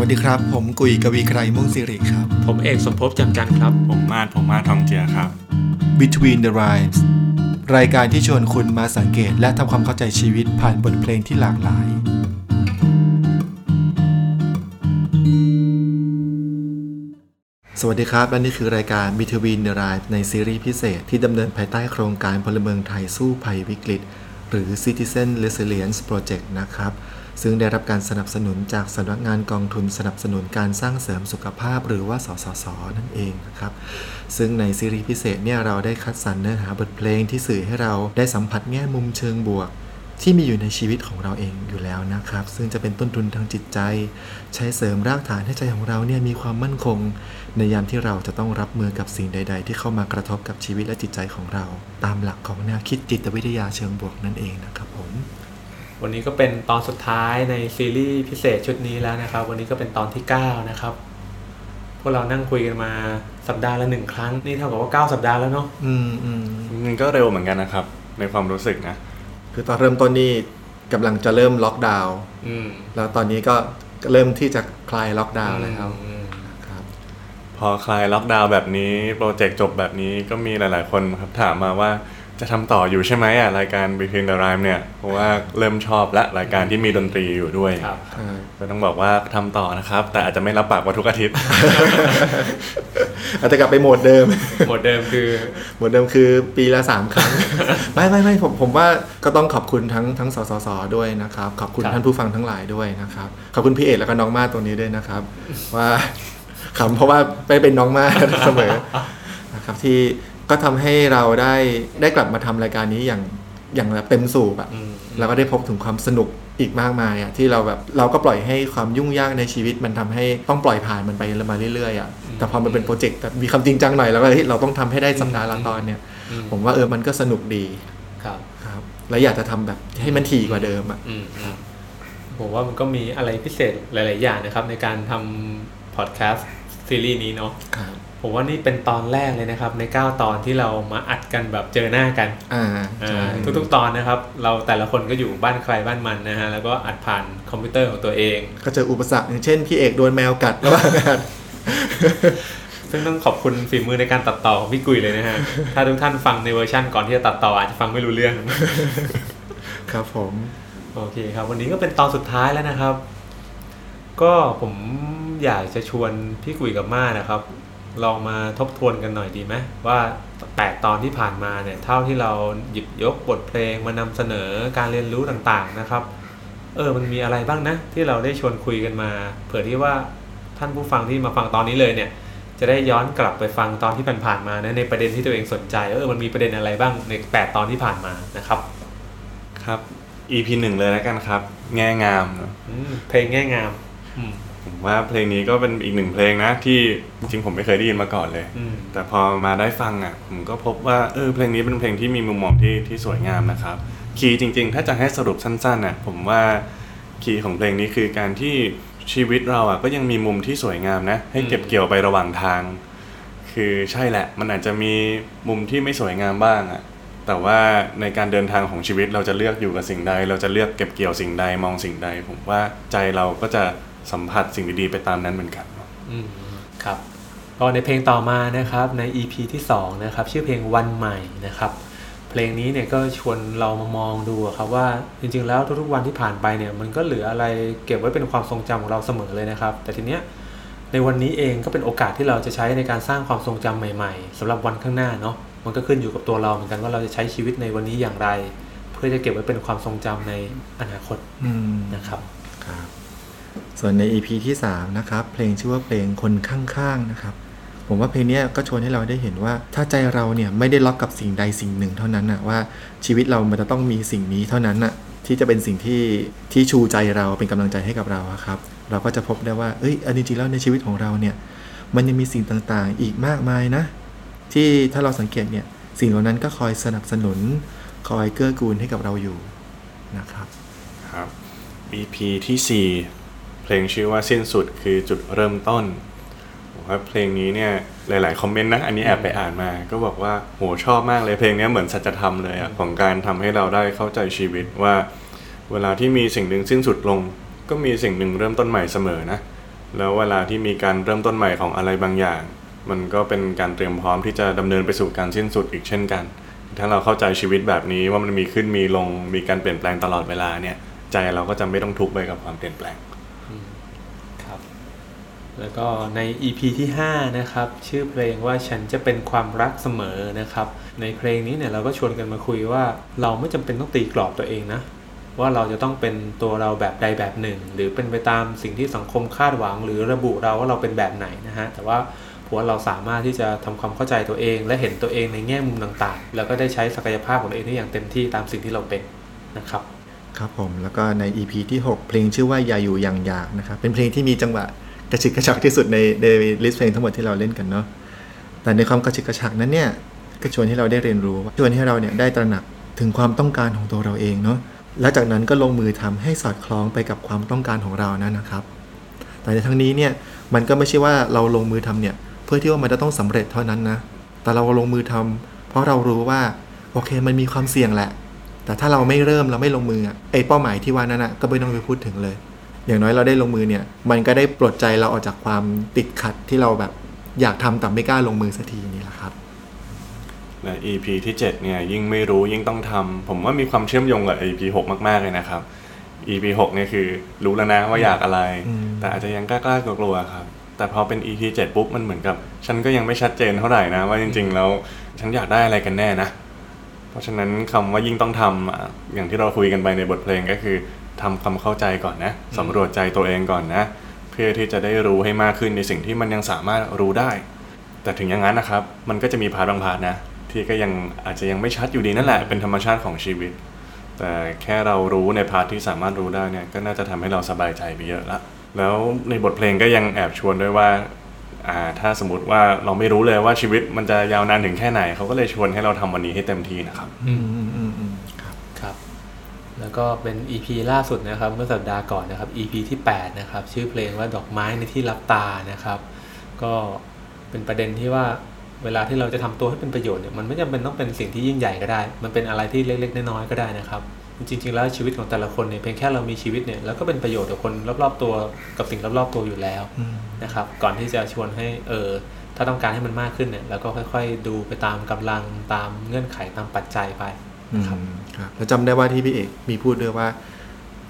วัสดีครับ ผมกุยกวีไกรมุ่งสิริครับ ผมเอกสมภพจำจันทร์ครับ ผมมาดผมมาดทองเจียครับ Between the Rhymes รายการที่ชวนคุณมาสังเกตและทำความเข้าใจชีวิตผ่านบทเพลงที่หลากหลาย สวัสดีครับ และนี่คือรายการ Between the Rhymes ในซีรีส์พิเศษที่ดำเนินภายใต้โครงการพลเมืองไทยสู้ภัยวิกฤต หรือ Citizen Resilience Project นะครับ ซึ่งได้รับการสนับสนุนจากสำนักงานกองทุนสนับสนุนการสร้างเสริมสุขภาพ หรือว่าสสส นั่นเองนะครับ ซึ่งในซีรีส์พิเศษเนี่ยเราได้คัดสรรเนื้อหาบทเพลงที่สื่อให้เราได้สัมผัสแง่มุมเชิงบวกที่มีอยู่ในชีวิตของเราเองอยู่แล้วนะครับ ซึ่งจะเป็นต้นทุนทางจิตใจ ใช้เสริมรากฐานให้ใจของเราเนี่ยมีความมั่นคง ในยามที่เราจะต้องรับมือกับสิ่งใด ๆ ที่เข้ามากระทบกับชีวิตและจิตใจของเรา ตามหลักของแนวคิดจิตวิทยาเชิงบวกนั่นเองนะครับผม วันนี้ก็เป็นตอนสุดท้ายในซีรีส์พิเศษชุดนี้แล้วนะครับ วันนี้ก็เป็นตอนที่ 9 นะครับ พวกเรานั่งคุยกันมาสัปดาห์ละหนึ่งครั้ง นี่เท่ากับว่า 9 สัปดาห์แล้วเนาะอืมอืมมันก็เร็วเหมือนกันนะครับ ในความรู้สึกนะ คือตอนเริ่มต้นนี่กำลังจะเริ่มล็อกดาวน์อืมแล้วตอนนี้ก็เริ่มที่จะคลายล็อกดาวน์แล้วอืมครับ พอคลายล็อกดาวน์แบบนี้โปรเจกต์จบแบบนี้ก็มีหลาย ๆ คนครับถามมาว่า จะทำต่ออยู่ใช่ไหมอะรายการ Between the Rhyme เนี่ยเพราะว่าเริ่มชอบและรายการที่มีดนตรีอยู่ด้วยครับใช่ก็ต้องบอกว่าทำต่อนะครับ แต่อาจจะไม่รับปากว่าทุกอาทิตย์ อาจจะกลับไปโหมดเดิมหมดเดิมคือโหมดเดิมคือปีละสามครั้ง ไม่ไม่ไม่ผมผมว่าก็ต้องขอบคุณทั้งทั้งสสสด้วยนะครับ ขอบคุณครับท่านผู้ฟังทั้งหลายด้วยนะครับขอบคุณพี่เอกแล้วก็น้องมาตรงนี้ด้วยนะครับ ว่าขำเพราะว่าไปเป็นน้องมาเสมอนะครับที่ ก็ทำให้เราได้ได้กลับมาทำรายการนี้อย่างอย่างแบบเต็มสูบอะอืมแล้วก็ได้พบถึงความสนุกอีกมากมายอะที่เราแบบเราก็ปล่อยให้ความยุ่งยากในชีวิตมันทำให้ต้องปล่อยผ่านมันไปมาเรื่อยๆอะแต่พอมันเป็นโปรเจกต์แบบมีความจริงจังหน่อยแล้วก็เฮ้ยเราต้องทำให้ได้สัปดาห์ละตอนเนี่ยอืมผมว่าเออมันก็สนุกดีครับครับ และอยากจะทำแบบให้มันถี่กว่าเดิมอะอืมอืมผมว่ามันก็มีอะไรพิเศษหลาย ๆ อย่างนะครับ ในการทำพอดแคสต์ซีรีส์นี้เนาะครับ ผมว่านี่เป็นตอนแรกเลยนะครับ ใน 9 ตอนที่เรามาอัดกันแบบเจอหน้ากันอ่าอ่าใช่ทุกๆตอนนะครับ เราแต่ละคนก็อยู่บ้านใครบ้านมันนะฮะแล้วก็อัดผ่านคอมพิวเตอร์ของตัวเอง ก็เจออุปสรรคอย่างเช่นพี่เอกโดนแมวกัดระหว่างงานซึ่งต้องขอบคุณฝีมือในการตัดต่อของพี่กุยเลยนะฮะ ถ้าทุกท่านฟังในเวอร์ชั่นก่อนที่จะตัดต่ออาจจะฟังไม่รู้เรื่อง ครับผม โอเคครับ วันนี้ก็เป็นตอนสุดท้ายแล้วนะครับ ก็ผมอยากจะชวนพี่กุยกับม่านะครับ ลองมาทบทวนกันหน่อยดีไหมว่าแปดตอนที่ผ่านมาเนี่ยเท่าที่เราหยิบยกบทเพลงมานำเสนอการเรียนรู้ต่างๆนะครับ เออมันมีอะไรบ้างนะ ที่เราได้ชวนคุยกันมา เผื่อที่ว่าท่านผู้ฟังที่มาฟังตอนนี้เลยเนี่ย จะได้ย้อนกลับไปฟังตอนที่ผ่านๆมานะในประเด็นที่ตัวเองสนใจเออมันมีประเด็นอะไรบ้างในแปดตอนที่ผ่านมานะครับ ครับ EP หนึ่งเลยแล้วกันครับ แง่งามเนอะอืมเพลงแง่งามอืม ผมว่าเพลงนี้ก็เป็นอีกหนึ่งเพลงนะ ที่จริงๆผมไม่เคยได้ยินมาก่อนเลยอืมแต่พอมาได้ฟังอะผมก็พบว่าเออเพลงนี้เป็นเพลงที่มีมุมมองที่ที่สวยงามนะครับคีย์จริง ๆ ถ้าจะให้สรุปสั้นๆน่ะผมว่าคีย์ของเพลงนี้คือการที่ชีวิตเราอะก็ยังมีมุมที่สวยงามนะ ให้เก็บเกี่ยวไประหว่างทาง คือใช่แหละ มันอาจจะมีมุมที่ไม่สวยงามบ้างอะแต่ว่าในการเดินทางของชีวิตเราจะเลือกอยู่กับสิ่งใด เราจะเลือกเก็บเกี่ยวสิ่งใดมองสิ่งใด ผมว่าใจเราก็จะ สัมผัสสิ่งดีๆไปตามนั้นเหมือนกันอืมครับก็ในเพลงต่อมานะครับใน EP ที่2นะครับชื่อเพลงวันใหม่นะครับ เพลงนี้เนี่ยก็ชวนเรามามองดูอะครับว่าจริงๆแล้วทุกๆวันที่ผ่านไปเนี่ยมันก็เหลืออะไรเก็บไว้เป็นความทรงจำของเราเสมอเลยนะครับ แต่ทีเนี้ยในวันนี้เองก็เป็นโอกาสที่เราจะใช้ในการสร้างความทรงจำใหม่ ๆสำหรับวันข้างหน้าเนาะมันก็ขึ้นอยู่กับตัวเราเหมือนกันว่าเราจะใช้ชีวิตในวันนี้อย่างไร เพื่อจะเก็บไว้เป็นความทรงจำในอนาคตอืมนะครับครับ ส่วนใน EP ที่ 3 นะครับ เพลงชื่อว่าเพลงคนข้างๆนะครับ ผมว่าเพลงนี้ก็ชวนให้เราได้เห็นว่า ถ้าใจเราเนี่ยไม่ได้ล็อกกับสิ่งใดสิ่งหนึ่งเท่านั้นนะว่าชีวิตเรามันจะต้องมีสิ่งนี้เท่านั้นน่ะที่จะเป็นสิ่งที่ที่ชูใจเราเป็นกำลังใจให้กับเราครับเราก็จะพบได้ว่าเอ้ยอันจริงแล้วในชีวิตของเราเนี่ยมันยังมีสิ่งต่างๆ อีกมากมายนะ ที่ถ้าเราสังเกตเนี่ยสิ่งเหล่านั้นก็คอยสนับสนุน คอยเกื้อกูลให้กับเราอยู่นะครับครับ EP ที่ 4 เพลงชื่อว่าสิ้นสุดคือจุดเริ่มต้นผมว่าเพลงนี้เนี่ยหลาย ๆ คอมเมนต์นะ อันนี้แอบไปอ่านมา ก็บอกว่าโหชอบมากเลยเพลงเนี้ยเหมือนสัจธรรมเลยอะของการทำให้เราได้เข้าใจชีวิตว่า เวลาที่มีสิ่งหนึ่งสิ้นสุดลง ก็มีสิ่งหนึ่งเริ่มต้นใหม่เสมอนะ แล้วเวลาที่มีการเริ่มต้นใหม่ของอะไรบางอย่าง มันก็เป็นการเตรียมพร้อมที่จะดำเนินไปสู่การสิ้นสุดอีกเช่นกัน ถ้าเราเข้าใจชีวิตแบบนี้ว่ามันมีขึ้นมีลงมีการเปลี่ยนแปลงตลอดเวลาเนี่ยใจเราก็จะไม่ต้องทุกข์ไปกับความเปลี่ยนแปลงครับ แล้วก็ใน EP ที่ 5 นะครับ ชื่อเพลงว่าฉันจะเป็นความรักเสมอนะครับ ในเพลงนี้เนี่ยเราก็ชวนกันมาคุยว่า เราไม่จำเป็นต้องตีกรอบตัวเองนะ ว่าเราจะต้องเป็นตัวเราแบบใดแบบหนึ่ง หรือเป็นไปตามสิ่งที่สังคมคาดหวัง หรือระบุเราว่าเราเป็นแบบไหนนะฮะแต่ว่าผมว่าเราสามารถที่จะทำความเข้าใจตัวเอง และเห็นตัวเองในแง่มุมต่างๆ แล้วก็ได้ใช้ศักยภาพของตัวเองได้อย่างเต็มที่ตามสิ่งที่เราเป็นนะครับ ครับผมแล้วก็ใน EP ที่ 6 เพลงชื่อว่าอย่าอยู่อย่างอยากนะครับเป็นเพลงที่มีจังหวะ กระชิกกระชักที่สุดในในลิสต์เพลงทั้งหมดที่เราเล่นกันเนาะแต่ในความกระชิกกระชักนั้นเนี่ยก็ชวนให้เราได้เรียนรู้ว่าชวนให้เราเนี่ยได้ตระหนักถึงความต้องการของตัวเราเองเนาะแล้วจากนั้นก็ลงมือทำให้สอดคล้องไปกับความต้องการของเรานั่นนะครับ แต่ในทั้งนี้เนี่ยมันก็ไม่ใช่ว่าเราลงมือทำเนี่ยเพื่อที่ว่ามันจะต้องสำเร็จเท่านั้นนะแต่เราลงมือทำเพราะเรารู้ว่าโอเคมันมีความเสี่ยงแหละ แต่ถ้าเราไม่เริ่มเราไม่ลงมืออะไอ้เป้าหมายที่ว่านั้นอะก็ไม่ต้องไปพูดถึงเลย อย่างน้อยเราได้ลงมือเนี่ย มันก็ได้ปลดใจเราออกจากความติดขัดที่เราแบบอยากทำแต่ไม่กล้าลงมือสักทีนี่แหละครับและ EP ที่ 7 เนี่ยยิ่งไม่รู้ยิ่งต้องทำผมว่ามีความเชื่อมโยงกับ EP 6 มาก ๆ เลยนะครับ EP 6เนี่ยคือรู้แล้วนะว่าอยากอะไรอืมแต่อาจจะยังกล้าๆกลัวๆครับ แต่พอเป็น EP 7ปุ๊บมันเหมือนกับ ฉันก็ยังไม่ชัดเจนเท่าไหร่นะ ว่าจริง ๆ แล้วฉันอยากได้อะไรกันแน่นะ เพราะฉะนั้นคำว่ายิ่งต้องทำอะอย่างที่เราคุยกันไปในบทเพลงก็คือ ทำความเข้าใจก่อนนะสำรวจใจตัวเองก่อนนะ เพื่อที่จะได้รู้ให้มากขึ้นในสิ่งที่มันยังสามารถรู้ได้ แต่ถึงอย่างนั้นนะครับ มันก็จะมี part บาง part นะ ที่ก็ยังอาจจะยังไม่ชัดอยู่ดีนั่นแหละเป็นธรรมชาติของชีวิต แต่แค่เรารู้ใน part ที่สามารถรู้ได้เนี่ยก็น่าจะทำให้เราสบายใจไปเยอะละแล้วในบทเพลงก็ยังแอบชวนด้วยว่าอ่าถ้าสมมติว่าเราไม่รู้เลยว่าชีวิตมันจะยาวนานถึงแค่ไหน เขาก็เลยชวนให้เราทำวันนี้ให้เต็มที่นะครับอืมอืมอืมอืมครับครับ แล้วก็เป็น EP ล่าสุดนะครับเมื่อสัปดาห์ก่อนนะครับ EP ที่8นะครับชื่อเพลงว่าดอกไม้ในที่รับตานะครับ ก็เป็นประเด็นที่ว่าเวลาที่เราจะทำตัวให้เป็นประโยชน์เนี่ยมันไม่จำเป็นต้องเป็นสิ่งที่ยิ่งใหญ่ก็ได้ มันเป็นอะไรที่เล็กๆน้อยๆก็ได้นะครับ จริงๆแล้วชีวิตของแต่ละคนเนี่ยเพียงแค่เรามีชีวิตเนี่ยแล้วก็เป็นประโยชน์กับคนรอบๆตัวกับสิ่งรอบๆตัวอยู่แล้วอืมนะครับก่อนที่จะชวนให้เออถ้าต้องการให้มันมากขึ้นเนี่ยแล้วก็ค่อย ๆ ดูไปตามกำลังตามเงื่อนไขตามปัจจัยไปอืมนะครับครับ แล้วจำได้ว่าที่พี่เอกมีพูดด้วยว่า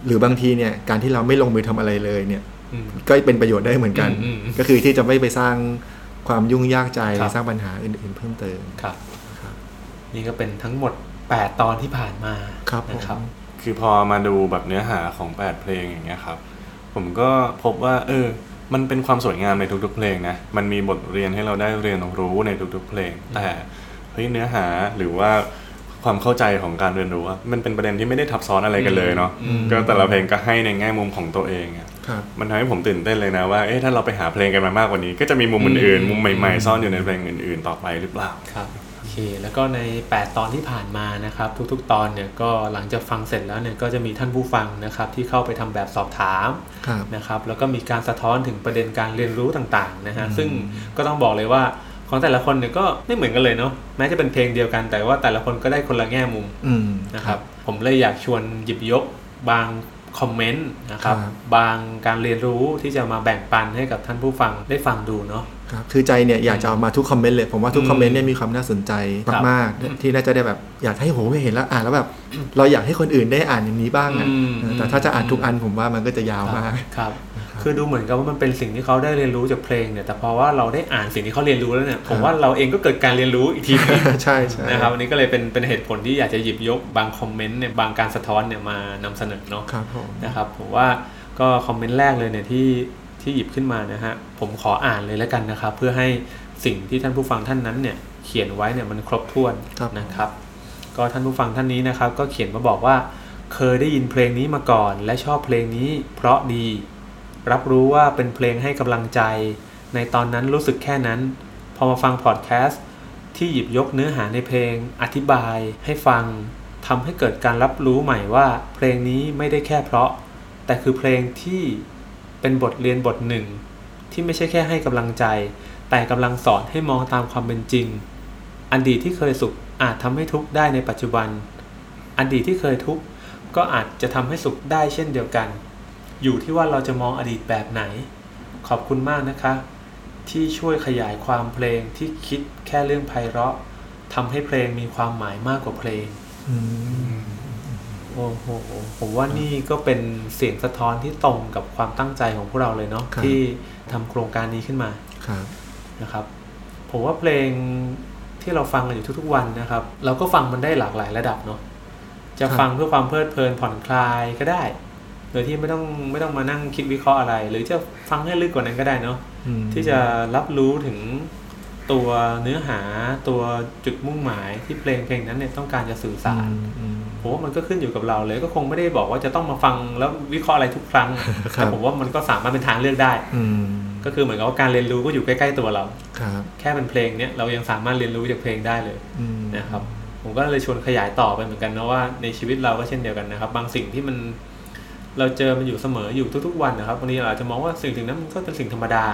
หรือบางทีเนี่ยการที่เราไม่ลงมือทำอะไรเลยเนี่ยอืมก็เป็นประโยชน์ได้เหมือนกันอืมอืมก็คือที่จะไม่ไปสร้างความยุ่งยากใจครับสร้างปัญหาอื่นๆเพิ่มเติมครับครับ นี่ก็เป็นทั้งหมด 8 ตอนที่ผ่านมาครับผมนะครับ คือพอมาดูแบบเนื้อหาของ 8 เพลงอย่างเงี้ยครับ ผมก็พบว่า เออ มันเป็นความสวยงามในทุกๆ เพลงนะ มันมีบทเรียนให้เราได้เรียนรู้ในทุกๆ เพลง แต่เฮ้ยเนื้อหาหรือว่า ความเข้าใจของการเรียนรู้อะมันเป็นประเด็นที่ไม่ได้ทับซ้อนอะไรกันเลยเนาะอืมก็แต่ละเพลงก็ให้ในแง่มุมของตัวเองอะครับมันทำให้ผมตื่นเต้นเลยนะว่าเอ๊ะถ้าเราไปหาเพลงกันมามากกว่านี้ ก็จะมีมุมอื่นๆมุมใหม่ ๆ ซ่อนอยู่ในเพลงอื่น ๆ ต่อไปหรือเปล่าครับโอเคแล้วก็ใน 8 ตอนที่ผ่านมานะครับ ทุกๆ ตอนเนี่ยก็หลังจากฟังเสร็จแล้วเนี่ยก็จะมีท่านผู้ฟังนะครับที่เข้าไปทำแบบสอบถามครับนะครับแล้วก็มีการสะท้อนถึงประเด็นการเรียนรู้ต่างๆนะฮะซึ่งก็ต้องบอกเลยว่า ของแต่ละคนเนี่ยก็ไม่เหมือนกันเลยเนาะแม้จะเป็นเพลงเดียวกัน แต่ว่าแต่ละคนก็ได้คนละแง่มุมอืมนะครับผมเลยอยากชวนหยิบยกบางคอมเมนต์นะครับครับบางการเรียนรู้ที่จะมาแบ่งปันให้กับท่านผู้ฟังได้ฟังดูเนาะครับคือใจเนี่ยอยากจะเอามาทุกคอมเมนต์เลยผมว่าทุกอืมคอมเมนต์เนี่ยมีความน่าสนใจครับมากๆที่น่าจะได้แบบอยากให้โหเห็นแล้วอ่านแล้วแบบเราอยากให้คนอื่นได้อ่านอย่างนี้บ้างอะอืมเออแต่ถ้าจะอ่านทุกอันผมว่ามันก็จะยาวมากครับ คือดูเหมือนกับว่ามันเป็นสิ่งที่เขาได้เรียนรู้จากเพลงเนี่ยแต่พอว่าเราได้อ่านสิ่งที่เขาเรียนรู้แล้วเนี่ยผมว่าเราเองก็เกิดการเรียนรู้อีกทีหนึงใช่ใช่นะครับอันนี้ก็เลยเป็นเป็นเหตุผลที่อยากจะหยิบยกบางคอมเมนต์เนี่ยบางการสะท้อนเนี่ยมานำเสนอเนาะครับผมนะครับผมว่าก็คอมเมนต์แรกเลยเนี่ยที่ที่หยิบขึ้นมานะฮะผมขออ่านเลยแล้วกันนะครับ เพื่อให้สิ่งที่ท่านผู้ฟังท่านนั้นเนี่ยเขียนไว้เนี่ยมันครบถ้วนครับนะครับ ก็ท่านผู้ฟังท่านนี้นะครับ ก็เขียนมาบอกว่า เคยได้ยินเพลงนี้มาก่อน และชอบเพลงนี้ เพราะดี รับรู้ว่าเป็นเพลงให้กำลังใจ ในตอนนั้นรู้สึกแค่นั้น พอมาฟังพอดแคสต์ที่หยิบยกเนื้อหาในเพลง อธิบาย ให้ฟังทำให้เกิดการรับรู้ใหม่ว่า เพลงนี้ไม่ได้แค่เพราะ แต่คือเพลงที่เป็นบทเรียนบทหนึ่ง ที่ไม่ใช่แค่ให้กำลังใจ แต่กำลังสอนให้มองตามความเป็นจริง อดีตที่เคยสุขอาจทำให้ทุกข์ได้ในปัจจุบัน อดีตที่เคยทุกข์ก็อาจจะทำให้สุขได้เช่นเดียวกัน อยู่ที่ว่าเราจะมองอดีตแบบไหน ขอบคุณมากนะคะ ที่ช่วยขยายความเพลงที่คิดแค่เรื่องไพเราะทำให้เพลงมีความหมายมากกว่าเพลงอืมโอ้โหผมว่านี่ก็เป็นเสียงสะท้อนที่ตรงกับความตั้งใจของพวกเราเลยเนาะครับที่ทำโครงการนี้ขึ้นมาครับนะครับ ผมว่าเพลงที่เราฟังกันอยู่ทุกๆวันนะครับ เราก็ฟังมันได้หลากหลายระดับเนาะจะครับฟังเพื่อความเพลิดเพลินผ่อนคลายก็ได้ โดยที่ไม่ต้องไม่ต้องมานั่งคิดวิเคราะห์อะไร หรือจะฟังให้ลึกกว่านั้นก็ได้เนาะอืมที่จะรับรู้ถึงตัวเนื้อหาตัวจุดมุ่งหมายที่เพลงเพลงนั้นเนี่ยต้องการจะสื่อสารอืมอืมผมว่ามันก็ขึ้นอยู่กับเราเลยก็คงไม่ได้บอกว่าจะต้องมาฟังแล้ววิเคราะห์อะไรทุกครั้งครับแต่ผมว่ามันก็สามารถเป็นทางเลือกได้อืมก็คือเหมือนกับว่าการเรียนรู้ก็อยู่ใกล้ๆตัวเราครับแค่เป็นเพลงเนี้ยเรายังสามารถเรียนรู้จากเพลงได้เลยอืมนะครับ ผมก็เลยชวนขยายต่อไปเหมือนกันนะว่าในชีวิตเราก็เช่นเดียวกันนะครับ บางสิ่งที่มัน เราเจอมันอยู่เสมออยู่ทุกๆวันนะครับวันนี้เราอาจจะมองว่าสิ่งถึงนั้นมันก็เป็นสิ่งธรรมดา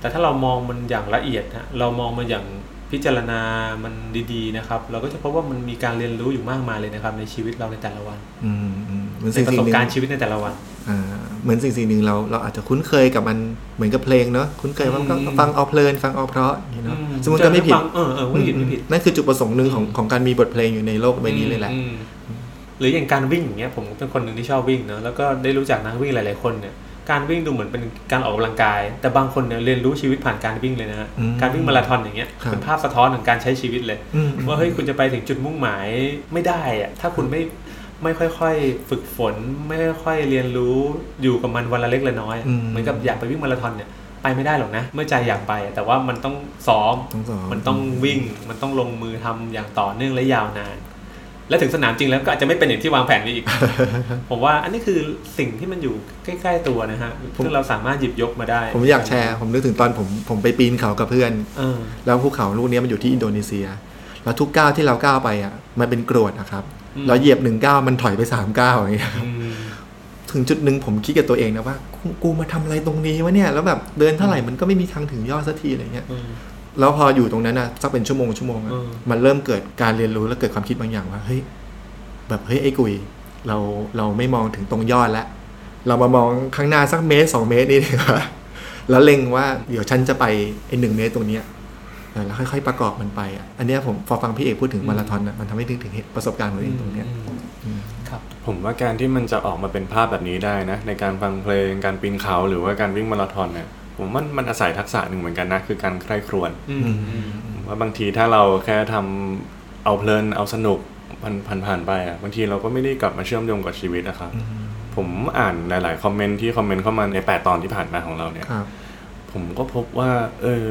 แต่ถ้าเรามองมันอย่างละเอียดฮะเรามองมันอย่างพิจารณามันดีๆนะครับ เราก็จะพบว่ามันมีการเรียนรู้อยู่มากมายเลยนะครับ ในชีวิตเราในแต่ละวันอืมอืมเหมือนในสิ่งประสิ่สงบหนึ่งการณ์ชีวิตในแต่ละวันอ่าเหมือนสิ่งสิ่งหนึ่งเราเราอาจจะคุ้นเคยกับมันเหมือนกับเพลงเนอะคุ้นเคยว่ามันก็อืมฟังเอาเพลินฟังเอาเพราะอย่างนี้เนอะอืมซึ่งมันก็ไม่ผิดเจอฟังเออเออไม่ผิดไม่ผิดนั่นคือจุดประสงค์หนึ่งของของการมีบทเพลงอยู่ในโลกใบนี้เลยแหละอืมห รืออย่างการวิ่งอย่างเงี้ยผมก็เป็นคนหนึ่งที่ชอบวิ่งเนอะแล้วก็ได้รู้จักนักวิ่งหลาย ๆ คนเนี่ยการวิ่งดูเหมือนเป็นการออกกำลังกาย แต่บางคนเนี่ยเรียนรู้ชีวิตผ่านการวิ่งเลยนะฮะอืมการวิ่งมาราธอนอย่างเงี้ยครับเป็นภาพสะท้อนของการใช้ชีวิตเลยอืมว่าเฮ้ยคุณจะไปถึงจุดมุ่งหมายไม่ได้อะถ้าคุณไม่ไม่ค่อยๆ ฝึกฝน ไม่ค่อยๆเรียนรู้อยู่กับมันวันละเล็กละน้อยอืมเหมือนกับอยากไปวิ่งมาราธอนเนี่ยไปไม่ได้หรอกนะ เมื่อใจอยากไปอะแต่ว่ามันต้องซ้อมต้องสอนมันต้องวิ่งมันต้องลงมือทำอย่างต่อเนื่องและยาวนาน และถึงสนามจริงแล้วก็อาจจะไม่เป็นอย่างที่วางแผนไว้อีก ผมว่าอันนี้คือสิ่งที่มันอยู่ใกล้ ๆ ตัวนะฮะซึ่งเราสามารถหยิบยกมาได้ ผมอยากแชร์ ผมนึกถึงตอนผมผมไปปีนเขากับเพื่อนเออแล้วภูเขาลูกเนี้ยมันอยู่ที่อินโดนีเซีย แล้วทุกก้าวที่เราก้าวไปอะ มันเป็นกรวดนะครับอืมเราเหยียบหนึ่งก้าวมันถอยไปสามก้าวอย่างเงี้ยอืมถึงจุดหนึ่งผมคิดกับตัวเองนะว่า กูกูมาทำอะไรตรงนี้วะเนี่ย แล้วแบบเดินเท่าไหร่มันก็ไม่มีทางถึงยอดสักทีอะไรเงี้ยอืม แล้วพออยู่ตรงนั้นอะสักเป็นชั่วโมงชั่วโมงอะอืมมันเริ่มเกิดการเรียนรู้และเกิดความคิดบางอย่างว่าเฮ้ยแบบเฮ้ยไอ้กุย เราเราไม่มองถึงตรงยอดแล้วเรามามองข้างหน้าสักเมตรสองเมตรนี่ดีกว่าแล้วเล็งว่าเดี๋ยวฉันจะไปไอ้หนึ่งเมตรตรงเนี้ยเออแล้วค่อยๆประกอบมันไปอะอันเนี้ยผมพอฟังพี่เอกพูดถึงมาราธอนอะมันทำให้นึกถึงเหตุประสบการณ์ของตัวเองตรงเนี้ยอืมครับผมว่าการที่มันจะออกมาเป็นภาพแบบนี้ได้นะ ในการฟังเพลงการปีนเขาหรือว่าการวิ่งมาราธอนเนี่ย ผมว่ามันอาศัยทักษะหนึ่งเหมือนกันนะ คือการใคร่ครวญอืมอืมว่าบางทีถ้าเราแค่ทำเอาเพลินเอาสนุกผ่านผ่านผ่านไปอะบางทีเราก็ไม่ได้กลับมาเชื่อมโยงกับชีวิตนะครับผมอ่านหลาย ๆ คอมเมนต์ที่คอมเมนต์เข้ามาใน 8 ตอนที่ผ่านมาของเราเนี่ยครับผมก็พบว่า เออ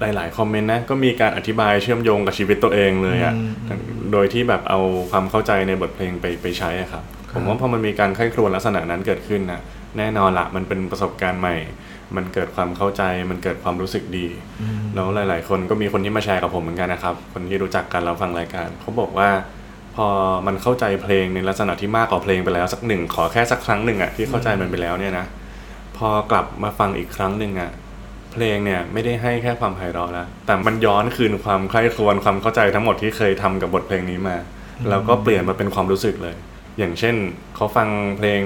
หลาย ๆ คอมเมนต์นะก็มีการอธิบายเชื่อมโยงกับชีวิตตัวเองเลยอะอืมโดยที่แบบเอาความเข้าใจในบทเพลงไปไปใช้อะครับครับผมว่าพอมันมีการไข้ครวญลักษณะนั้นเกิดขึ้นนะแน่นอนละมันเป็นประสบการณ์ใหม่ มันเกิดความเข้าใจมันเกิดความรู้สึกดีอืมแล้วหลาย ๆ คนก็มีคนที่มาแชร์กับผมเหมือนกันนะครับ คนที่รู้จักกันแล้วฟังรายการเขาบอกว่า พอมันเข้าใจเพลงในลักษณะที่มากกว่าเพลงไปแล้วสักหนึ่งขอแค่สักครั้งหนึ่งอะที่เข้าใจมันไปแล้วเนี่ยนะพอกลับมาฟังอีกครั้งหนึ่งอะเพลงเนี่ยไม่ได้ให้แค่ความไพเราะแล้วแต่มันย้อนคืนความใคร่ครวญความเข้าใจทั้งหมดที่เคยทำกับบทเพลงนี้มา แล้วก็เปลี่ยนมาเป็นความรู้สึกเลย อย่างเช่นเขาฟังเพลง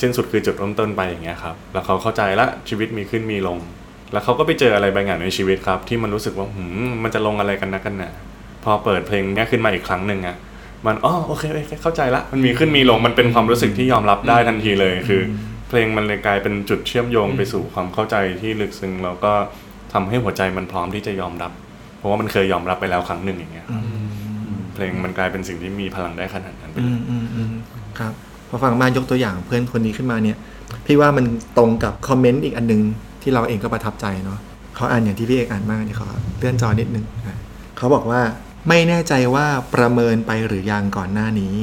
สิ้นสุดคือจุดเริ่มต้นไปอย่างเงี้ยครับแล้วเขาเข้าใจละชีวิตมีขึ้นมีลง แล้วเขาก็ไปเจออะไรบางอย่างในชีวิตครับ ที่มันรู้สึกว่าหืมมันจะลงอะไรกันนะกันหนาพอเปิดเพลงเนี้ยขึ้นมาอีกครั้งหนึ่งอะมันอ๋อโอเคโอเคเข้าใจละมันมีขึ้นมีลงมันเป็นความรู้สึกที่ยอมรับได้ทันทีเลยคือ เพลงมันเลยกลายเป็นจุดเชื่อมโยงไปสู่ความเข้าใจที่ลึกซึ้งแล้วก็ทำให้หัวใจมันพร้อมที่จะยอมรับ เพราะว่ามันเคยยอมรับไปแล้วครั้งหนึ่งอย่างเงี้ยอืม เพลงมันกลายเป็นสิ่งที่มีพลังได้ขนาดนั้นไปอืเลยมอืมอืมครับพอฟังมายกตัวอย่างเพื่อนคนนี้ขึ้นมาเนี่ย พี่ว่ามันตรงกับคอมเมนต์อีกอันหนึง ที่เราเองก็ประทับใจเนาะเขาอ่านอย่างที่พี่เอกอ่านมากเนี่ยเขาเลื่อนจอนิดนึงเขาบอกว่าไม่แน่ใจว่าประเมินไปหรือยังก่อนหน้านี้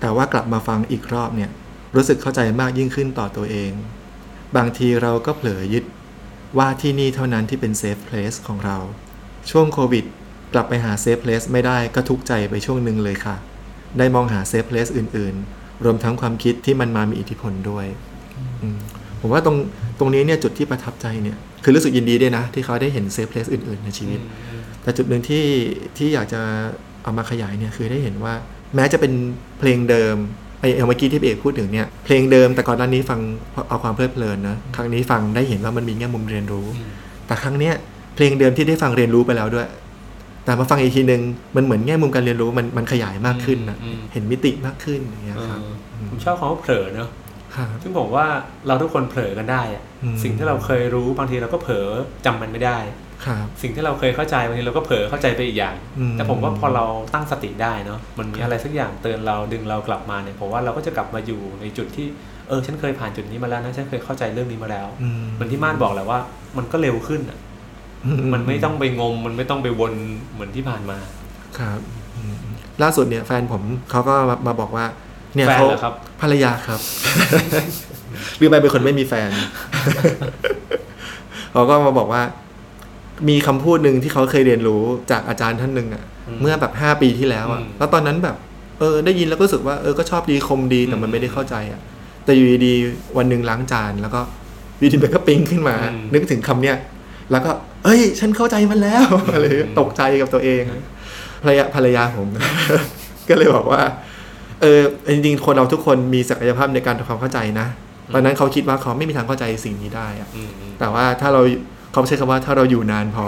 แต่ว่ากลับมาฟังอีกรอบเนี่ย รู้สึกเข้าใจมากยิ่งขึ้นต่อตัวเอง บางทีเราก็เผลอยึดว่าที่นี่เท่านั้นที่เป็น safe place ของเรา ช่วงโควิด กลับไปหา safe place ไม่ได้ก็ทุกข์ใจไปช่วงหนึ่งเลยค่ะ ได้มองหา safe place อื่น ๆ รวมทั้งความคิดที่มันมามีอิทธิพลด้วยอืมผมว่าตรงตรงนี้เนี่ยจุดที่ประทับใจเนี่ย คือรู้สึกยินดีด้วยนะ ที่เขาได้เห็นเซฟเพลสอื่น ๆ ในชีวิต แต่จุดหนึ่งที่ที่อยากจะเอามาขยายเนี่ยคือได้เห็นว่า แม้จะเป็นเพลงเดิมไอ้เมื่อกี้ที่พี่เอกพูดถึงเนี่ยเพลงเดิมแต่ก่อนหน้านี้ฟังเอาความเพลิดเพลินนะครั้งนี้ฟังได้เห็นว่ามันมีแง่มุมเรียนรู้อืมแต่ครั้งเนี้ยเพลงเดิมที่ได้ฟังเรียนรู้ไปแล้วด้วย แต่มาฟังอีกทีหนึ่งมันเหมือนแง่มุมการเรียนรู้มันมันขยายมากขึ้นนะอืมอืมเห็นมิติมากขึ้นอย่างเงี้ยเอครับอผมชอบคำว่าเผลอเนอะครับซึ่งผมว่าเราทุกคนเผลอกันได้อะอืมสิ่งที่เราเคยรู้บางทีเราก็เผลอจำมันไม่ได้ครับสิ่งที่เราเคยเข้าใจบางทีเราก็เผลอเข้าใจไปอีกอย่างอืมแต่ผมว่าพอเราตั้งสติได้เนาะมันมีอะไรสักอย่างเตือนเราดึงเรากลับมาเนี่ยผมว่าเราก็จะกลับมาอยู่ในจุดที่เออฉันเคยผ่านจุดนี้มาแล้วนะฉันเคยเข้าใจเรื่องนี้มาแล้วอืมเหมือนที่ม่านบอกแหละว่า มันก็เร็วขึ้นอะ มันไม่ต้องไปงม มันไม่ต้องไปวนเหมือนที่ผ่านมา ครับอืมล่าสุดเนี่ยแฟนผมเขาก็มามาบอกว่า เนี่ยแฟนเขาเหรอครับภรรยาครับหรือไปเป็นคนไม่มีแฟนเขาก็มาบอกว่า มีคำพูดหนึ่งที่เขาเคยเรียนรู้จากอาจารย์ท่านหนึ่งอะอืมเมื่อแบบห้าปีที่แล้วอะอืมแล้วตอนนั้นแบบ เออ ได้ยินแล้วก็รู้สึกว่าเออก็ชอบดีคมดีแต่มันอืมไม่ได้เข้าใจอะแต่อยู่ดีๆวันหนึ่งล้างจานแล้วก็อยูดีมันก็ปิ๊งขึ้นมาอืมนึกถึงคำเนี้ย แล้วก็ เอ้ย ฉันเข้าใจมันแล้วอะไรอย่างเงี้ยตกใจกับตัวเองภรรยาภรรยาผม ก็เลยบอกว่า เออจริงๆคนเราทุกคนมีศักยภาพในการทำความเข้าใจนะตอนนั้นเขาคิดว่าเขาไม่มีทางเข้าใจสิ่งนี้ได้อะอืมอืมแต่ว่าถ้าเราเขาใช้คำว่าถ้าเราอยู่นานพอ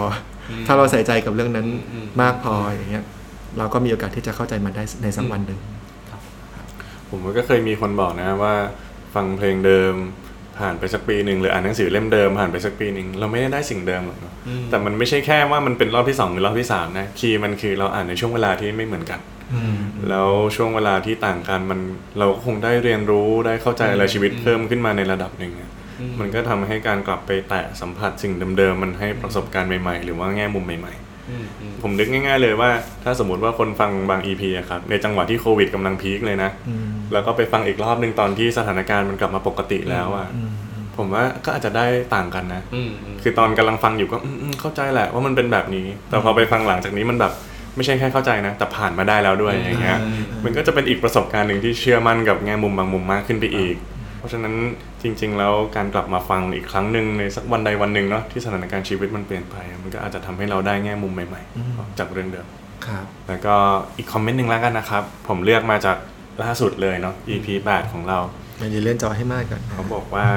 อมถ้าเราใส่ใจกับเรื่องนั้นอืมอืมมากพออย่างเงี้ย เราก็มีโอกาสที่จะเข้าใจมันได้ในสักวันหนึ่งผมก็เคยมีคนบอกนะว่า ฟังเพลงเดิม ผ่านไปสักปีหนึ่งหรืออ่านหนังสือเล่มเดิมผ่านไปสักปีหนึ่งเราไม่ได้ได้สิ่งเดิมหรอกเนอะอืมแต่มันไม่ใช่แค่ว่ามันเป็นรอบที่สองหรือรอบที่สามนะคีย์มันคือเราอ่านในช่วงเวลาที่ไม่เหมือนกันแล้วช่วงเวลาที่ต่างกันมันเราก็คงได้เรียนรู้ได้เข้าใจอะไรชีวิตเพิ่มขึ้นมาในระดับหนึ่งอะอืมมันก็ทำให้การกลับไปแตะสัมผัสสิ่งเดิมๆมันให้ประสบการณ์ใหม่ๆ หรือว่าแง่มุมใหม่อืมอืมๆ ผมนึกง่าย ๆ เลยว่า ถ้าสมมติว่าคนฟังบาง EP อะครับในจังหวะที่โควิดกำลังพีคเลยนะอืมแล้วก็ไปฟังอีกรอบหนึ่งตอนที่สถานการณ์มันกลับมาปกติแล้วอะอืมผมว่าก็อาจจะได้ต่างกันนะอืมอืมคือตอนกำลังฟังอยู่ก็อืมอืมเข้าใจแหละว่ามันเป็นแบบนี้ แต่พอไปฟังหลังจากนี้มันแบบไม่ใช่แค่เข้าใจนะ แต่ผ่านมาได้แล้วด้วยอย่างเงี้ยมันก็จะเป็นอีกประสบการณ์หนึ่งที่เชื่อมั่นกับแง่มุมบางมุมมากขึ้นไปอีก เพราะฉะนั้นจริง ๆ แล้วการกลับมาฟังอีกครั้งหนึ่งในสักวันใดวันหนึ่งเนาะที่สถานการณ์ชีวิตมันเปลี่ยนไป มันก็อาจจะทำให้เราได้แง่มุมใหม่ๆ จากเรื่องเดิมครับแล้วก็อีกคอมเมนต์หนึ่งแล้วกันนะครับ ผมเลือกมาจากล่าสุดเลยเนาะ EP 8ของเรามันจะเลื่อนจอให้มากก่อนเขาบอกว่า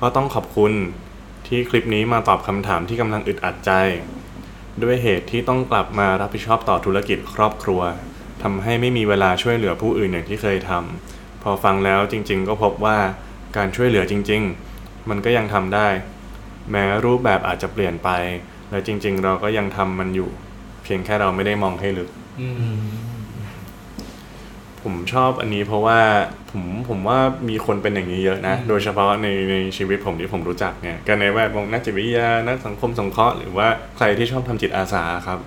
ก็ต้องขอบคุณที่คลิปนี้มาตอบคำถามที่กำลังอึดอัดใจ ด้วยเหตุที่ต้องกลับมารับผิดชอบต่อธุรกิจครอบครัวทำให้ไม่มีเวลาช่วยเหลือผู้อื่นอย่างที่เคยทำ พอฟังแล้วจริงๆ ก็พบว่าการช่วยเหลือจริง ๆ มันก็ยังทำได้ แม้รูปแบบอาจจะเปลี่ยนไป และจริง ๆ เราก็ยังทำมันอยู่ เพียงแค่เราไม่ได้มองให้ลึกอืมผมชอบอันนี้เพราะว่าผมผมว่ามีคนเป็นอย่างนี้เยอะนะ โดยเฉพาะในในชีวิตผมที่ผมรู้จักเนี่ยกันในแวดวงนักจิตวิทยานักสังคมสงเคราะห์หรือว่าใครที่ชอบทำจิตอาสาครับ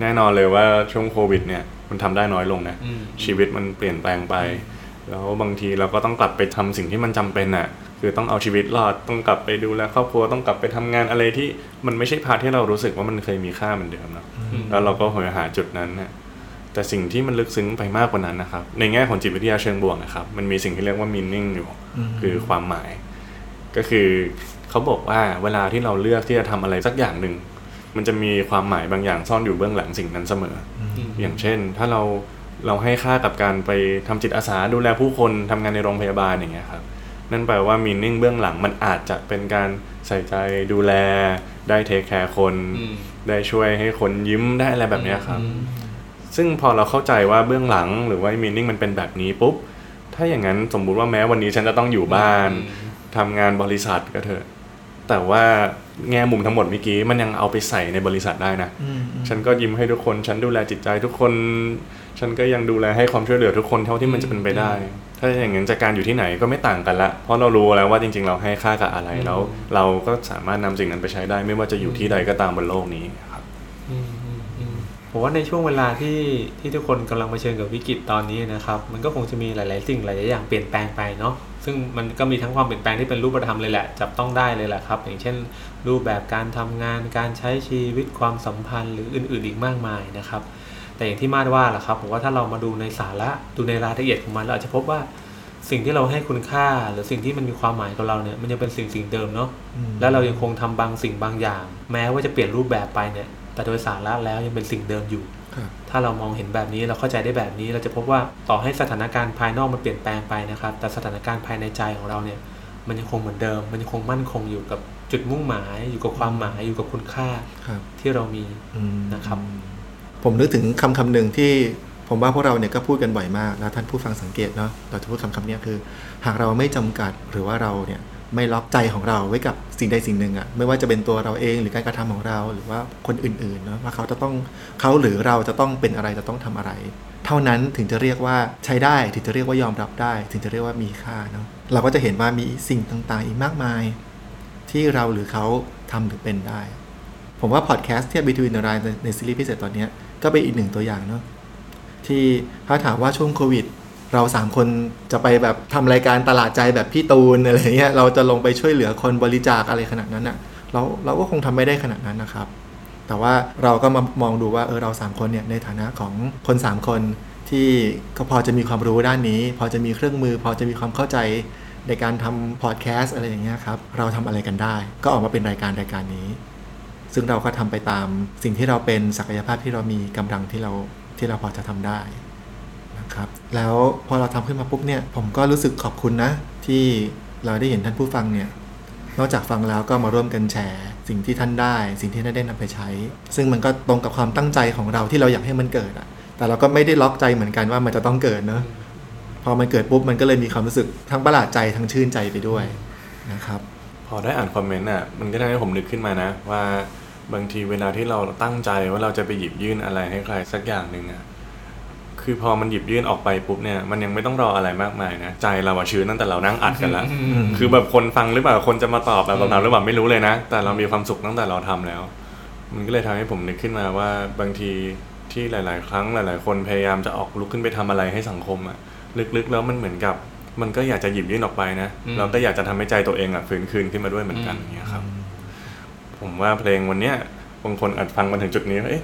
แน่นอนเลยว่าช่วงโควิดเนี่ยมันทำได้น้อยลงนะอืมชีวิตมันเปลี่ยนแปลงไป แล้วบางทีเราก็ต้องกลับไปทำสิ่งที่มันจำเป็นอะคือต้องเอาชีวิตรอดต้องกลับไปดูแลครอบครัวต้องกลับไปทำงานอะไรที่มันไม่ใช่พาร์ทที่เรารู้สึกว่ามันเคยมีค่าเหมือนเดิมเนาะอืมแล้วเราก็หอยหาจุดนั้นน่ะแต่สิ่งที่มันลึกซึ้งไปมากกว่านั้นนะครับ ในแง่ของจิตวิทยาเชิงบวกนะครับ มันมีสิ่งที่เรียกว่า meaning อยู่ คือความหมาย ก็คือเขาบอกว่าเวลาที่เราเลือกที่จะทำอะไรสักอย่างหนึ่งมันจะมีความหมายบางอย่างซ่อนอยู่เบื้องหลังสิ่งนั้นเสมอ อย่างเช่น ถ้าเรา เราให้ค่ากับการไปทำจิตอาสาดูแลผู้คนทำงานในโรงพยาบาลอย่างเงี้ยครับนั่นแปลว่ามีนิ่งเบื้องหลังมันอาจจะเป็นการใส่ใจดูแล ได้เทคแคร์คนอืมได้ช่วยให้คนยิ้มได้อะไรแบบเนี้ยครับอืมซึ่งพอเราเข้าใจว่าเบื้องหลังหรือว่ามีนิ่งมันเป็นแบบนี้ปุ๊บ ถ้าอย่างนั้นสมมุติว่าแม้วันนี้ฉันจะต้องอยู่บ้านอืมทำงานบริษัทก็เถอะ แต่ว่าแง่มุมทั้งหมดเมื่อกี้มันยังเอาไปใส่ในบริษัทได้นะ ฉันก็ยิ้มให้ทุกคน ฉันดูแลจิตใจทุกคน ฉันก็ยังดูแลให้ความช่วยเหลือทุกคนเท่าที่มันจะเป็นไปได้ ถ้าอย่างนั้นจากการอยู่ที่ไหนก็ไม่ต่างกันละ เพราะเรารู้แล้วว่าจริง ๆ เราให้ค่ากับอะไรแล้ว เราก็สามารถนำสิ่งนั้นไปใช้ได้ ไม่ว่าจะอยู่ที่ใดก็ตามบนโลกนี้ครับอืมอืมอืมผมว่าในช่วงเวลาที่ที่ทุกคนกำลังเผชิญกับวิกฤตตอนนี้นะครับ มันก็คงจะมีหลาย ๆ สิ่งหลาย ๆ อย่างเปลี่ยนแปลงไปเนาะซึ่งมันก็มีทั้งความเปลี่ยนแปลงที่เป็นรูปธรรมเลยแหละ จับต้องได้เลยแหละครับ อย่างเช่น รูปแบบการทำงานการใช้ชีวิตความสัมพันธ์หรืออื่น ๆ อีกมากมายนะครับ แต่อย่างที่มาดว่าแหละครับผมว่าถ้าเรามาดูในสาระดูในรายละเอียดของมันเราอาจจะพบว่าสิ่งที่เราให้คุณค่าหรือสิ่งที่มันมีความหมายกับเราเนี่ยมันยังเป็นสิ่งสิ่งเดิมเนาะแล้วเรายังคงทำบางสิ่งบางอย่าง แม้ว่าจะเปลี่ยนรูปแบบไปเนี่ย แต่โดยสาระแล้วยังเป็นสิ่งเดิมอยู่ครับถ้าเรามองเห็นแบบนี้เราเข้าใจได้แบบนี้ เราจะพบว่าต่อให้สถานการณ์ภายนอกมันเปลี่ยนแปลงไปนะครับ แต่สถานการณ์ภายในใจของเราเนี่ย มันยังคงเหมือนเดิม มันยังคงมั่นคงอยู่กับจุดมุ่งหมาย อยู่กับความหมายอยู่กับคุณค่าครับที่เรามีอืมนะครับ ผมนึกถึงคำคำหนึ่งที่ผมว่าพวกเราเนี่ยก็พูดกันบ่อยมากแล้วท่านผู้ฟังสังเกตเนาะเราจะพูดคำคำนี้คือ หากเราไม่จำกัดหรือว่าเราเนี่ยไม่ล็อกใจของเราไว้กับสิ่งใดสิ่งหนึ่งอะไม่ว่าจะเป็นตัวเราเองหรือการกระทำของเราหรือว่าคนอื่นๆเนาะว่าเขาจะต้องเขาหรือเราจะต้องเป็นอะไรจะต้องทำอะไร เท่านั้นถึงจะเรียกว่าใช้ได้ถึงจะเรียกว่ายอมรับได้ ถึงจะเรียกว่ามีค่าเนาะเราก็จะเห็นว่ามีสิ่งต่างๆ อีกมากมาย ที่เราหรือเขาทำหรือเป็นได้ ผมว่าพอดแคสต์ที่ Between the Line ในในซีรีส์พิเศษตอนเนี้ย ก็เป็นอีกหนึ่งตัวอย่างเนาะที่ถ้าถามว่าช่วงโควิด เราสามคนจะไปแบบทำรายการตลาดใจแบบพี่ตูนอะไรเงี้ยเราจะลงไปช่วยเหลือคนบริจาคอะไรขนาดนั้นอะ่ะเราเราก็คงทำไม่ได้ขนาดนั้นนะครับ แต่ว่าเราก็มามองดูว่าเออเราสามคนเนี่ยในฐานะของคนสามคนที่ก็พอจะมีความรู้ด้านนี้ พอจะมีเครื่องมือ พอจะมีความเข้าใจในการทำพอดแคสต์อะไรอย่างเงี้ยครับ เราทำอะไรกันได้ ก็ออกมาเป็นรายการรายการนี้ ซึ่งเราก็ทำไปตามสิ่งที่เราเป็นศักยภาพที่เรามีกำลังที่เราที่เราพอจะทำได้นะครับ แล้วพอเราทำขึ้นมาปุ๊บเนี่ย ผมก็รู้สึกขอบคุณนะ ที่เราได้เห็นท่านผู้ฟังเนี่ยนอกจากฟังแล้วก็มาร่วมกันแชร์ สิ่งที่ท่านได้ สิ่งที่ท่านได้นำไปใช้ ซึ่งมันก็ตรงกับความตั้งใจของเราที่เราอยากให้มันเกิดอะแต่เราก็ไม่ได้ล็อกใจเหมือนกันว่ามันจะต้องเกิดเนอะพอมันเกิดปุ๊บมันก็เลยมีความรู้สึกทั้งประหลาดใจทั้งชื่นใจไปด้วยนะครับ พอได้อ่านคอมเมนต์อะมันก็ทำให้ผมนึกขึ้นมานะ ว่าบางทีเวลาที่เราตั้งใจว่าเราจะไปหยิบยื่นอะไรให้ใครสักอย่างหนึ่งอะคือพอมันหยิบยื่นออกไปปุ๊บเนี่ยมันยังไม่ต้องรออะไรมากมายนะใจเราอะชื้นตั้งแต่เรานั่งอัดกันแล้วคือแบบคนฟังหรือเปล่าคนจะมาตอบแบบเราหรือเปล่าไม่รู้เลยนะ แต่เรามีความสุขตั้งแต่เราทำแล้ว มันก็เลยทำให้ผมนึกขึ้นมาว่าบางทีที่หลาย ๆ ครั้งหลาย ๆ คนพยายามจะออกลุกขึ้นไปทำอะไรให้สังคมอะลึก ๆ แล้วมันเหมือนกับ มันก็อยากจะหยิบยื่นออกไปนะอืมเราก็อยากจะทำให้ใจตัวเองอะฟื้นคืนขึ้นมาด้วยเหมือนกันอย่างเงี้ยครับ ผมว่าเพลงวันเนี้ยบางคนอาจฟังมาถึงจุดนี้เอ๊ะ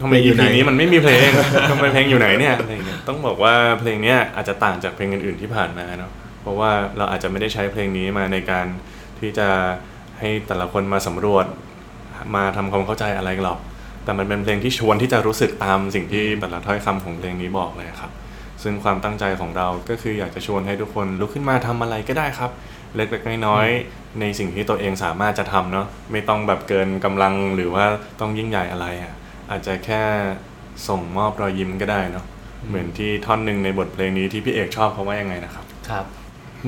ทำไมเพลงอยู่ EP ไหนนี้มันไม่มีเพลงทำไมเพลงอยู่ไหนเนี่ยอะไรอย่างเงี้ยต้องบอกว่าเพลงเนี้ยอาจจะต่างจากเพลงอื่นๆที่ผ่านมาเนาะเพราะว่าเราอาจจะไม่ได้ใช้เพลงนี้มาในการที่จะให้แต่ละคนมาสำรวจมาทำความเข้าใจอะไรหรอก แต่มันเป็นเพลงที่ชวนที่จะรู้สึกตามสิ่งที่แต่ละถ้อยคำของเพลงนี้บอกเลยครับ ซึ่งความตั้งใจของเราก็คืออยากจะชวนให้ทุกคนลุกขึ้นมาทำอะไรก็ได้ครับ เล็กๆน้อยๆในสิ่งที่ตัวเองสามารถจะทำเนาะไม่ต้องแบบเกินกำลังหรือว่าต้องยิ่งใหญ่อะไรอะอาจจะแค่ส่งมอบรอยยิ้มก็ได้เนาะเหมือนที่ท่อนหนึ่งในบทเพลงนี้ที่พี่เอกชอบเขาว่ายังไงนะครับครับ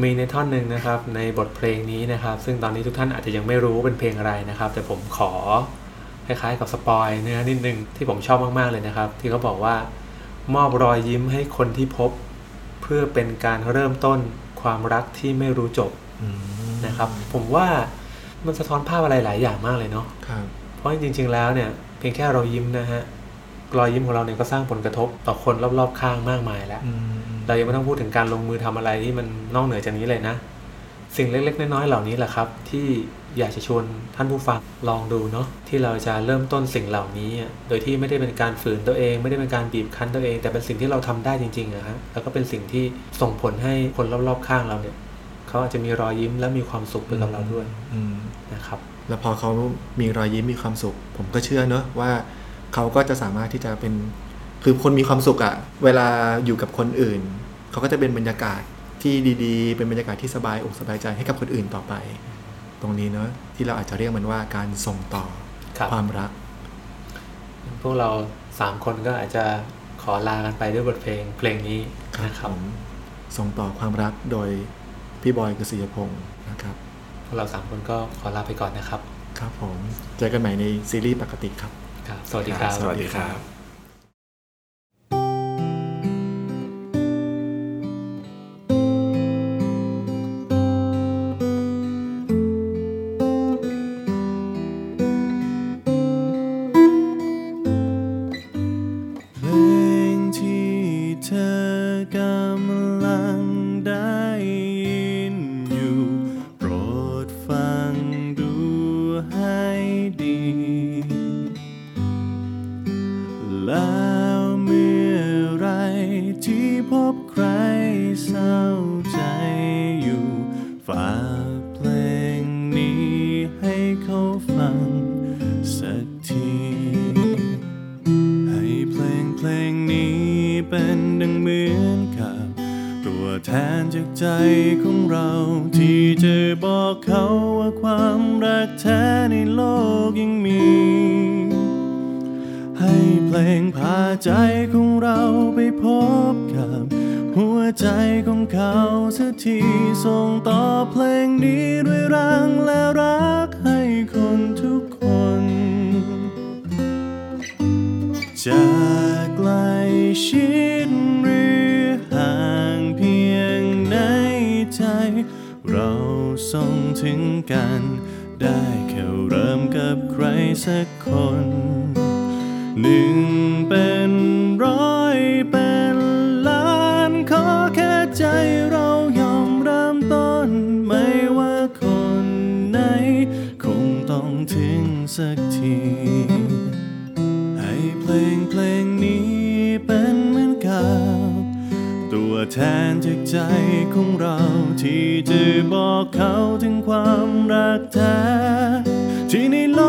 มีในท่อนหนึ่งนะครับในบทเพลงนี้นะครับ ซึ่งตอนนี้ทุกท่านอาจจะยังไม่รู้ว่าเป็นเพลงอะไรนะครับ แต่ผมขอคล้ายๆกับสปอยเนื้อนิดนึงที่ผมชอบมากๆเลยนะครับ ที่เขาบอกว่า มอบรอยยิ้มให้คนที่พบ เพื่อเป็นการเริ่มต้นความรักที่ไม่รู้จบอืมนะครับ ผมว่ามันสะท้อนภาพอะไรหลายอย่างมากเลยเนาะครับเพราะจริง ๆ แล้วเนี่ย เพียงแค่เรายิ้มนะฮะรอยยิ้มของเราเนี่ยก็สร้างผลกระทบต่อคนรอบๆข้างมากมายแล้วอืมเรายังไม่ต้องพูดถึงการลงมือทำอะไรที่มันนอกเหนือจากนี้เลยนะ สิ่งเล็กๆ น้อยๆเหล่านี้แหละครับ ที่ อยากจะชวนท่านผู้ฟังลองดูเนาะที่เราจะเริ่มต้นสิ่งเหล่านี้อะโดยที่ไม่ได้เป็นการฝืนตัวเอง ไม่ได้เป็นการบีบคั้นตัวเอง แต่เป็นสิ่งที่เราทำได้จริงๆอะฮะแล้วก็เป็นสิ่งที่ส่งผลให้คนรอบๆข้างเราเนี่ยเขาอาจจะมีรอยยิ้มและมีความสุขไปกับเราด้วยอืมนะครับ แล้วพอเขามีรอยยิ้มมีความสุข ผมก็เชื่อเนอะว่าเขาก็จะสามารถที่จะเป็นคือคนมีความสุขอะเวลาอยู่กับคนอื่น เขาก็จะเป็นบรรยากาศที่ดีๆ เป็นบรรยากาศที่สบายอกสบายใจให้กับคนอื่นต่อไป ตรงนี้เนอะที่เราอาจจะเรียกมันว่าการส่งต่อครับความรัก พวกเราสามคนก็อาจจะขอลากันไปด้วยบทเพลงเพลงนี้นะครับผมส่งต่อความรักโดยพี่บอยกฤษยพงศ์นะครับ พวกเราสามคนก็ขอลาไปก่อนนะครับ ครับผม เจอกันใหม่ในซีรีส์ปกติครับ ครับ สวัสดีครับ สวัสดีครับ ทนจากใจของเราที่จะบอกเขาว่าความรักแท้ในโลกยังมี ให้เพลงพาใจของเราไปพบกับหัวใจของเขาสักทีส่งต่อเพลงนี้ด้วยรังและรักให้คนทุกคนจะไกลชิด ส่งถึงกัน ได้แค่เริ่มกับใครสักคน หนึ่งเป็นร้อยเป็นล้าน ขอแค่ใจเรายอมเริ่มต้น ไม่ว่าคนไหน คงต้องถึงสักทีให้เพลงเพลงนี้เป็นเหมือนกับตัวแทนจากใจของเราที่จะบอก เขาถึงความรักแท้ที่ในโล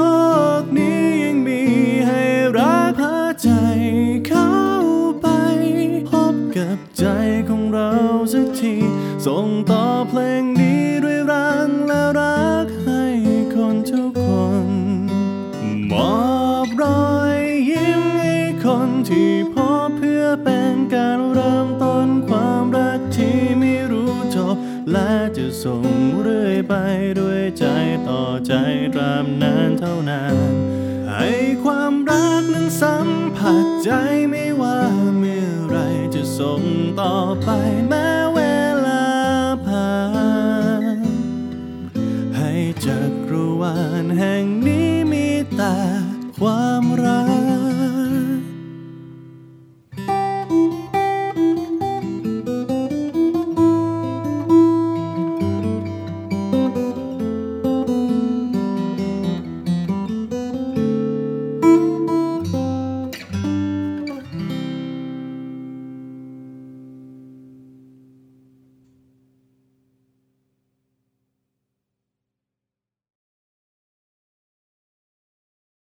กนี้ยังมีให้รักพาใจเข้าไป พบกับใจของเราสักที ส่งต่อเพลง จะส่งเรื่อยไปด้วยใจต่อใจตรามนานเท่านาน ให้ความรักนั้นสัมผัสใจไม่ว่าเมื่อไรจะส่งต่อไปแม้เวลาผ่านให้จักรวาลแห่งนี้มีแต่ความ